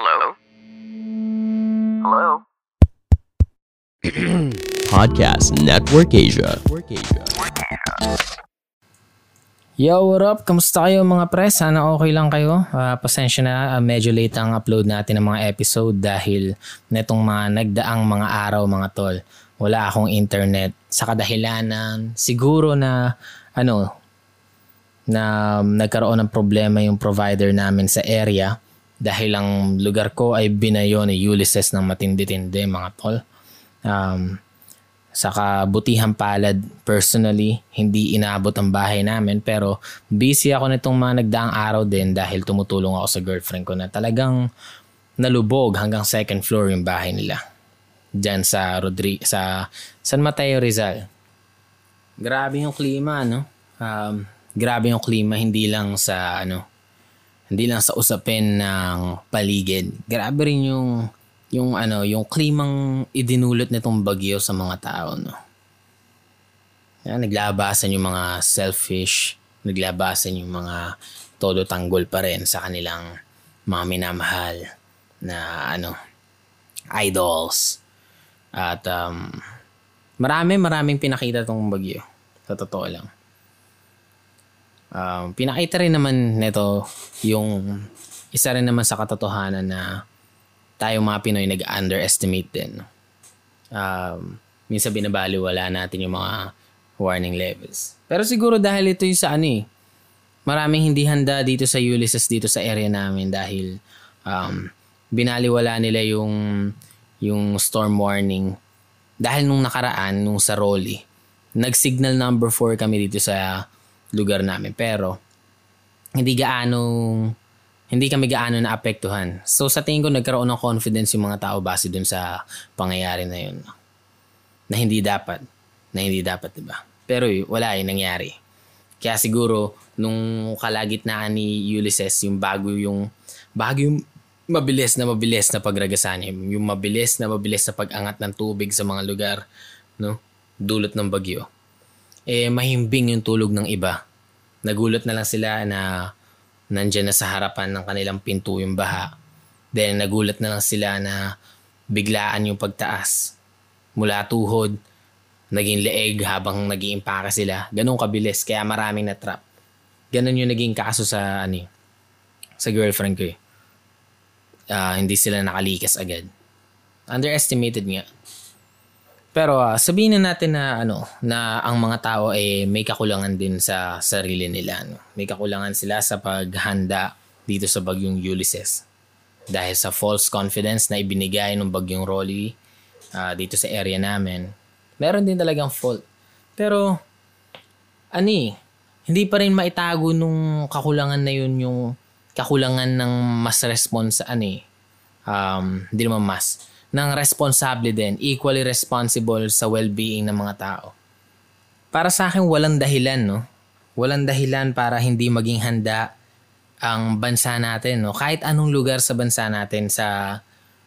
Hello? Hello? Podcast Network Asia. Yo, what up? Kamusta kayo mga pre? Sana okay lang kayo. Ah, pasensya na, ah, medyo late ang upload natin ng mga episode dahil netong mga nagdaang mga araw mga tol. Wala akong internet sa kadahilanan. Siguro na ano na nagkaroon ng problema yung provider namin sa area dahil ang lugar ko ay binayo ni Ulysses ng matindi-tindi mga tol. Um, sa kabutihang palad personally, hindi inaabot ang bahay namin pero busy ako nitong mga nagdaang araw din dahil tumutulong ako sa girlfriend ko na talagang nalubog hanggang second floor yung bahay nila. Diyan sa Rodri sa San Mateo Rizal. Grabe yung klima, no? Um, grabe yung klima hindi lang sa ano hindi lang sa usapin ng paligid. Grabe rin yung yung ano, yung klimang idinulot nitong bagyo sa mga tao, no. Yan, naglabasan yung mga selfish, naglabasan yung mga todo tanggol pa rin sa kanilang mga minamahal na ano, idols. At um, marami, maraming pinakita tong bagyo. Sa totoo lang. Um, pinakita rin naman nito yung isa rin naman sa katotohanan na tayo mga Pinoy nag-underestimate din. Um, minsan binabaliwala natin yung mga warning levels. Pero siguro dahil ito yung sa ano eh, maraming hindi handa dito sa Ulysses dito sa area namin dahil um, binaliwala nila yung yung storm warning dahil nung nakaraan nung sa Rolly nag-signal number 4 kami dito sa lugar namin pero hindi gaano hindi kami gaano na apektuhan. So sa tingin ko nagkaroon ng confidence yung mga tao base dun sa pangyayari na yun. Na hindi dapat. Na hindi dapat, di ba? Pero wala yung nangyari. Kaya siguro nung kalagitnaan ni Ulysses, yung bago yung bago yung mabilis na mabilis na pagragasan yung mabilis na mabilis na pag-angat ng tubig sa mga lugar, no? Dulot ng bagyo. Eh mahimbing yung tulog ng iba. Nagulat na lang sila na nandyan na sa harapan ng kanilang pinto yung baha. Then nagulat na lang sila na biglaan yung pagtaas. Mula tuhod, naging leeg habang nag iimpake sila. Ganun kabilis, kaya maraming na-trap. Ganun yung naging kaso sa, ano, sa girlfriend ko eh. Uh, hindi sila nakalikas agad. Underestimated nga. Pero uh, sabihin na natin na ano na ang mga tao ay eh, may kakulangan din sa sarili nila no. May kakulangan sila sa paghanda dito sa bagyong Ulysses. Dahil sa false confidence na ibinigay ng bagyong Rolly uh, dito sa area namin. Meron din talagang fault. Pero ani, hindi pa rin maitago nung kakulangan na yun yung kakulangan ng mas response ani. Um, hindi naman mas ng responsable din, equally responsible sa well-being ng mga tao. Para sa akin, walang dahilan, no? Walang dahilan para hindi maging handa ang bansa natin, no? Kahit anong lugar sa bansa natin sa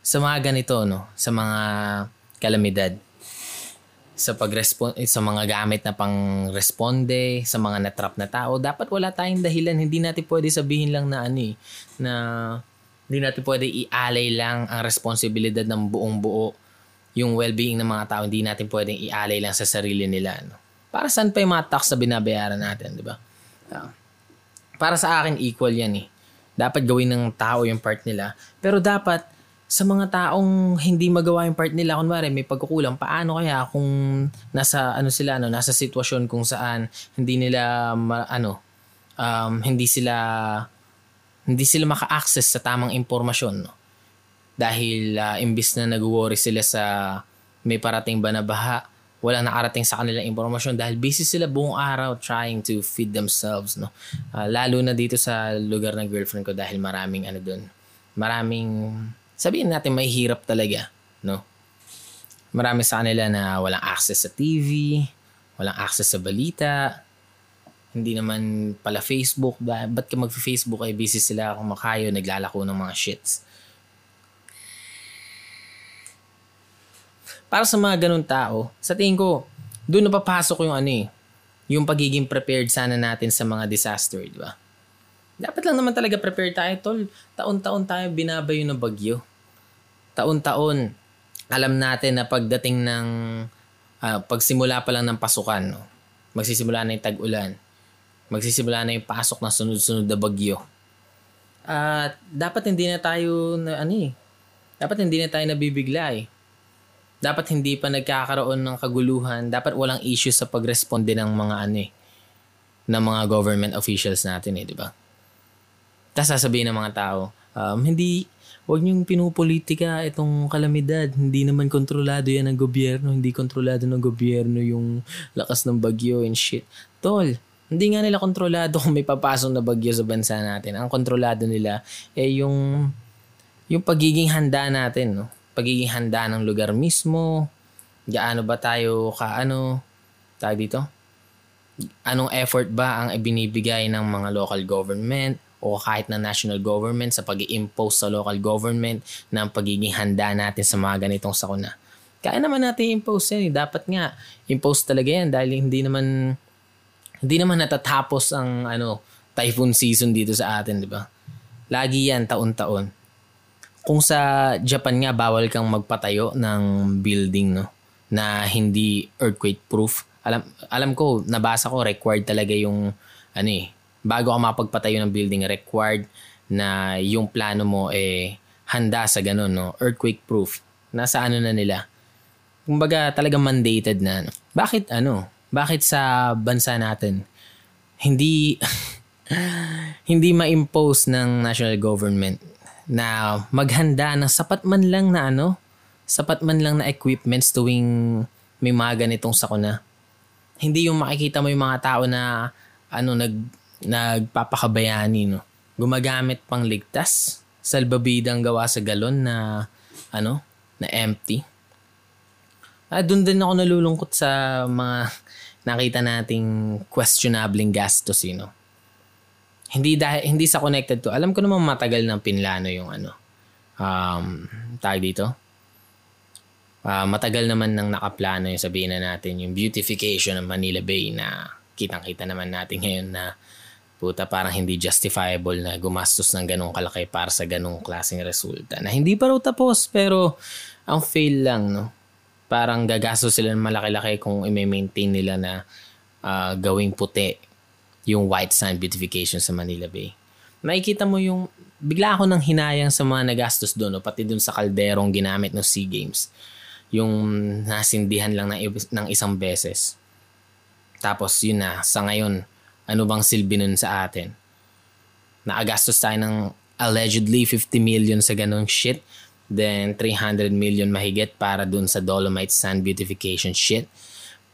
sa mga ganito, no? Sa mga kalamidad. Sa pag sa mga gamit na pang-responde, sa mga natrap na tao, dapat wala tayong dahilan. Hindi natin pwede sabihin lang na ano eh, na hindi natin pwede ialay lang ang responsibilidad ng buong buo yung well-being ng mga tao. Hindi natin pwedeng ialay lang sa sarili nila. No? Para saan pa yung mga tax na binabayaran natin, di ba? Uh, para sa akin, equal yan eh. Dapat gawin ng tao yung part nila. Pero dapat, sa mga taong hindi magawa yung part nila, kunwari may pagkukulang, paano kaya kung nasa ano sila ano, nasa sitwasyon kung saan hindi nila ma, ano um, hindi sila hindi sila maka-access sa tamang impormasyon. No? Dahil uh, imbis na nag-worry sila sa may parating ba na baha, walang nakarating sa kanilang impormasyon dahil busy sila buong araw trying to feed themselves. No? Uh, lalo na dito sa lugar ng girlfriend ko dahil maraming ano doon. Maraming, sabihin natin may hirap talaga. No? Marami sa kanila na walang access sa TV, walang access sa balita, hindi naman pala Facebook. Ba, ba't ka mag-Facebook ay busy sila kung makayo, naglalako ng mga shits. Para sa mga ganun tao, sa tingin ko, doon napapasok yung ano eh, yung pagiging prepared sana natin sa mga disaster, di ba? Dapat lang naman talaga prepare tayo, tol. Taon-taon tayo binabayo ng bagyo. Taon-taon, alam natin na pagdating ng, ah, pagsimula pa lang ng pasukan, no? magsisimula na yung tag-ulan, magsisimula na yung pasok ng sunod-sunod na bagyo. At dapat hindi na tayo na ano eh, dapat hindi na tayo nabibigla eh. Dapat hindi pa nagkakaroon ng kaguluhan, dapat walang issue sa pagresponde ng mga ano eh, ng mga government officials natin eh, di ba? Tapos sasabihin ng mga tao, um, hindi, huwag niyong pinupolitika itong kalamidad. Hindi naman kontrolado yan ng gobyerno. Hindi kontrolado ng gobyerno yung lakas ng bagyo and shit. Tol, hindi nga nila kontrolado kung may papasok na bagyo sa bansa natin. Ang kontrolado nila eh yung yung pagiging handa natin, no? Pagiging handa ng lugar mismo. Gaano ba tayo kaano tayo dito? Anong effort ba ang ibinibigay ng mga local government o kahit na national government sa pag impose sa local government ng pagiging handa natin sa mga ganitong sakuna. Kaya naman natin impose yan. eh. Dapat nga, impose talaga yan dahil hindi naman hindi naman natatapos ang ano typhoon season dito sa atin, di ba? Lagi yan taon-taon. Kung sa Japan nga bawal kang magpatayo ng building no na hindi earthquake proof. Alam alam ko nabasa ko required talaga yung ano eh bago ka mapagpatayo ng building required na yung plano mo eh handa sa ganun no earthquake proof. Nasa ano na nila. Kumbaga talagang mandated na. No? Bakit ano? Bakit sa bansa natin hindi hindi ma-impose ng national government na maghanda ng sapat man lang na ano, sapat man lang na equipments tuwing may mga ganitong sakuna. Hindi yung makikita mo yung mga tao na ano nag nagpapakabayani no. Gumagamit pang ligtas, salbabidang gawa sa galon na ano, na empty. Ah, doon din ako nalulungkot sa mga nakita nating questionabling gastos, you know. Hindi dahil hindi sa connected to. Alam ko naman matagal nang pinlano yung ano. Um, tag dito. Ah, matagal naman nang nakaplano yung sabihin na natin yung beautification ng Manila Bay na kitang-kita naman natin ngayon na puta parang hindi justifiable na gumastos ng ganong kalaki para sa ganong klaseng resulta. Na hindi pa raw tapos pero ang fail lang no. Parang gagastos sila ng malaki-laki kung i-maintain nila na ah, gawing puti yung white sand beautification sa Manila Bay. Makikita mo yung, bigla ako nang hinayang sa mga nagastos doon, no? pati doon sa kalderong ginamit ng SEA Games. Yung nasindihan lang ng, ng isang beses. Tapos yun na, sa ngayon, ano bang silbi nun sa atin? Nakagastos tayo ng allegedly 50 million sa ganong shit. Then 300 million mahigit para dun sa Dolomite Sand Beautification shit.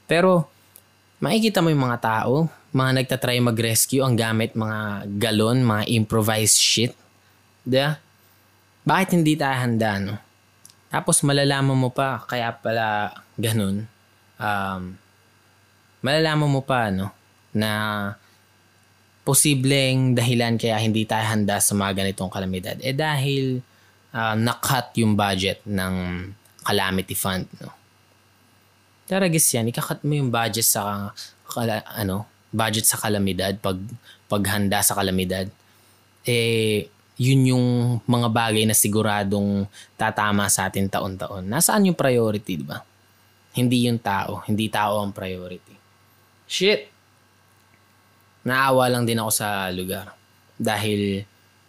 Pero makikita mo yung mga tao, mga nagtatry mag-rescue ang gamit mga galon, mga improvised shit. Diba? Bakit hindi tayo handa, no? Tapos malalaman mo pa, kaya pala ganun, um, malalaman mo pa, no, na posibleng dahilan kaya hindi tayo handa sa mga ganitong kalamidad eh dahil uh, nakat yung budget ng calamity fund, no? Taragis yan, ikakat mo yung budget sa kala, ano, budget sa kalamidad, pag paghanda sa kalamidad. Eh yun yung mga bagay na siguradong tatama sa atin taon-taon. Nasaan yung priority, di ba? Hindi yung tao, hindi tao ang priority. Shit. Naawa lang din ako sa lugar dahil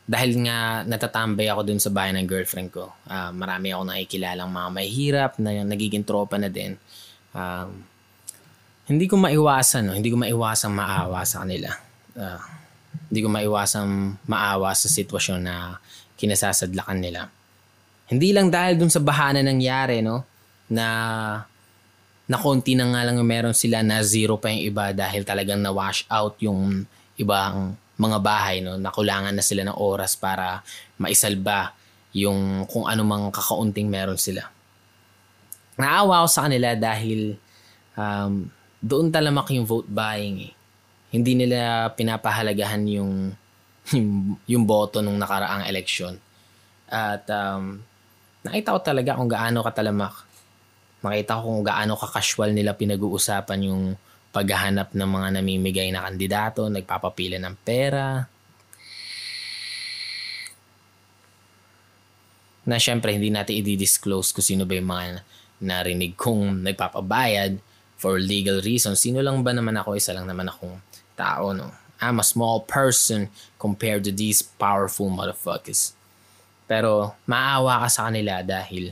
dahil nga natatambay ako dun sa bahay ng girlfriend ko. Ah, marami ako nakikilalang mga mahihirap na nagiging tropa na din. Um, hindi ko maiwasan, no? hindi ko maiwasan maawa sa kanila. Ah, hindi ko maiwasan maawa sa sitwasyon na kinasasadlakan nila. Hindi lang dahil dun sa baha na nangyari, no? Na na konti na nga lang yung meron sila na zero pa yung iba dahil talagang na-wash out yung ibang mga bahay, no? Nakulangan na sila ng oras para maisalba yung kung ano mang kakaunting meron sila. Naawa ako sa kanila dahil um, doon talamak yung vote buying eh. Hindi nila pinapahalagahan yung yung, yung boto nung nakaraang eleksyon. At um, nakita ko talaga kung gaano katalamak. Makita ko kung gaano ka-casual nila pinag-uusapan yung paghahanap ng mga namimigay na kandidato, nagpapapila ng pera, na syempre hindi natin i-disclose kung sino ba yung mga narinig kong nagpapabayad for legal reasons. Sino lang ba naman ako? Isa lang naman akong tao, no? I'm a small person compared to these powerful motherfuckers. Pero maawa ka sa kanila dahil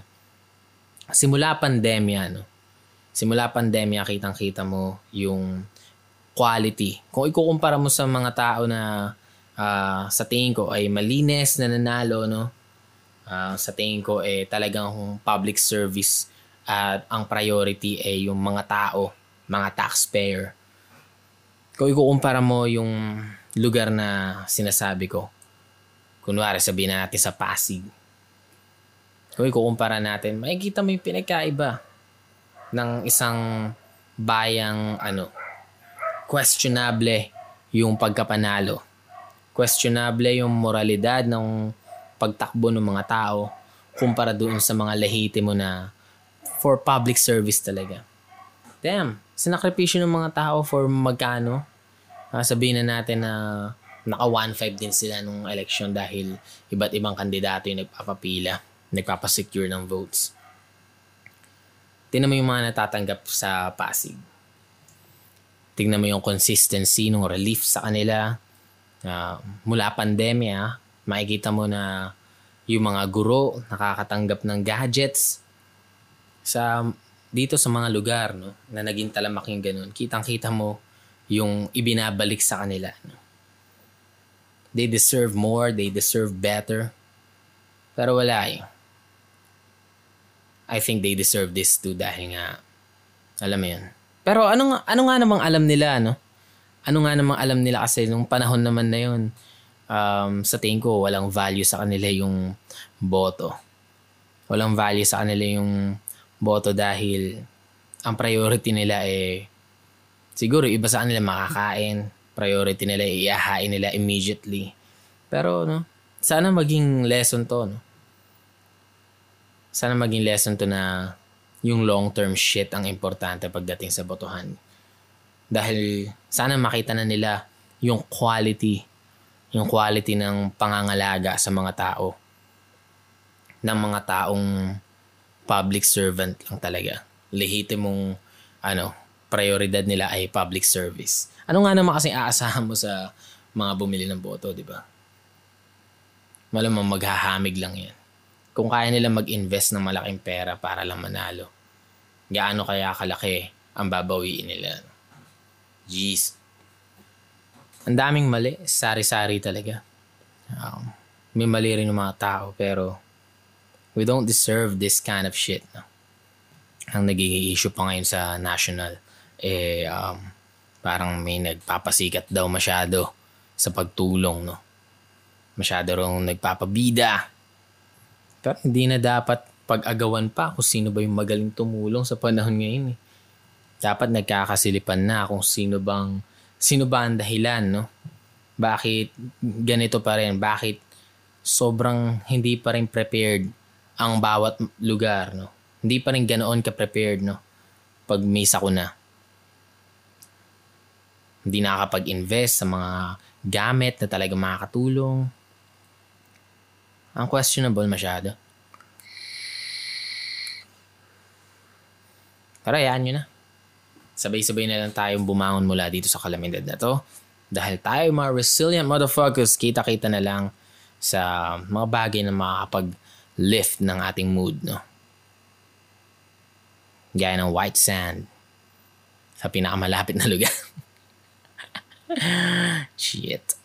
simula pandemya, no? Simula pandemya, kitang-kita mo yung quality. Kung ikukumpara mo sa mga tao na uh, sa tingin ko ay malinis na nanalo, no? Uh, sa tingin ko eh talagang public service at ang priority ay yung mga tao, mga taxpayer. Kung ikukumpara mo yung lugar na sinasabi ko, kunwari sabihin na natin sa Pasig, kung ikukumpara natin, makikita mo yung pinagkaiba ng isang bayang ano, questionable yung pagkapanalo questionable yung moralidad ng pagtakbo ng mga tao kumpara doon sa mga lahitimo na for public service talaga. Damn, sinakripisyo ng mga tao for magkano? Uh, sabihin na natin na naka 1.5 din sila nung election dahil iba't ibang kandidato yung nagpapapila, nagpapasecure ng votes. Tingnan mo yung mga natatanggap sa Pasig. Tingnan mo yung consistency ng relief sa kanila, uh, mula pandemya, makikita mo na yung mga guro nakakatanggap ng gadgets sa dito sa mga lugar no na naging talamak ganun kitang-kita mo yung ibinabalik sa kanila no? they deserve more they deserve better pero wala eh I think they deserve this too dahil nga alam mo yun pero ano ano nga namang alam nila no ano nga namang alam nila kasi nung panahon naman na yun, um, sa tingin ko, walang value sa kanila yung boto. Walang value sa kanila yung boto dahil ang priority nila eh siguro iba sa kanila makakain. Priority nila iahain nila immediately. Pero no, sana maging lesson to. No? Sana maging lesson to na yung long-term shit ang importante pagdating sa botohan dahil sana makita na nila yung quality, yung quality ng pangangalaga sa mga tao. Ng mga taong public servant lang talaga. Lehitimong ano, prioridad nila ay public service. Ano nga naman kasi aasahan mo sa mga bumili ng boto, di ba? Malamang maghahamig lang yan. Kung kaya nila mag-invest ng malaking pera para lang manalo, gaano kaya kalaki ang babawiin nila? Jeez. Ang daming mali. Sari-sari talaga. Um, may mali rin yung mga tao pero we don't deserve this kind of shit. No? Ang nagiging issue pa ngayon sa national eh um, parang may nagpapasikat daw masyado sa pagtulong no. Masyado rong nagpapabida. Pero hindi na dapat pag-agawan pa kung sino ba yung magaling tumulong sa panahon ngayon eh dapat nagkakasilipan na kung sino bang sino ba ang dahilan, no? Bakit ganito pa rin? Bakit sobrang hindi pa rin prepared ang bawat lugar, no? Hindi pa rin ganoon ka-prepared, no? Pag may sakuna. Hindi nakakapag-invest sa mga gamit na talaga makakatulong. Ang questionable masyado. Pero ayan nyo na. Sabay-sabay na lang tayong bumangon mula dito sa kalamidad na to. Dahil tayo mga resilient motherfuckers, kita-kita na lang sa mga bagay na makakapag-lift ng ating mood, no? Gaya ng white sand sa pinakamalapit na lugar. Shit.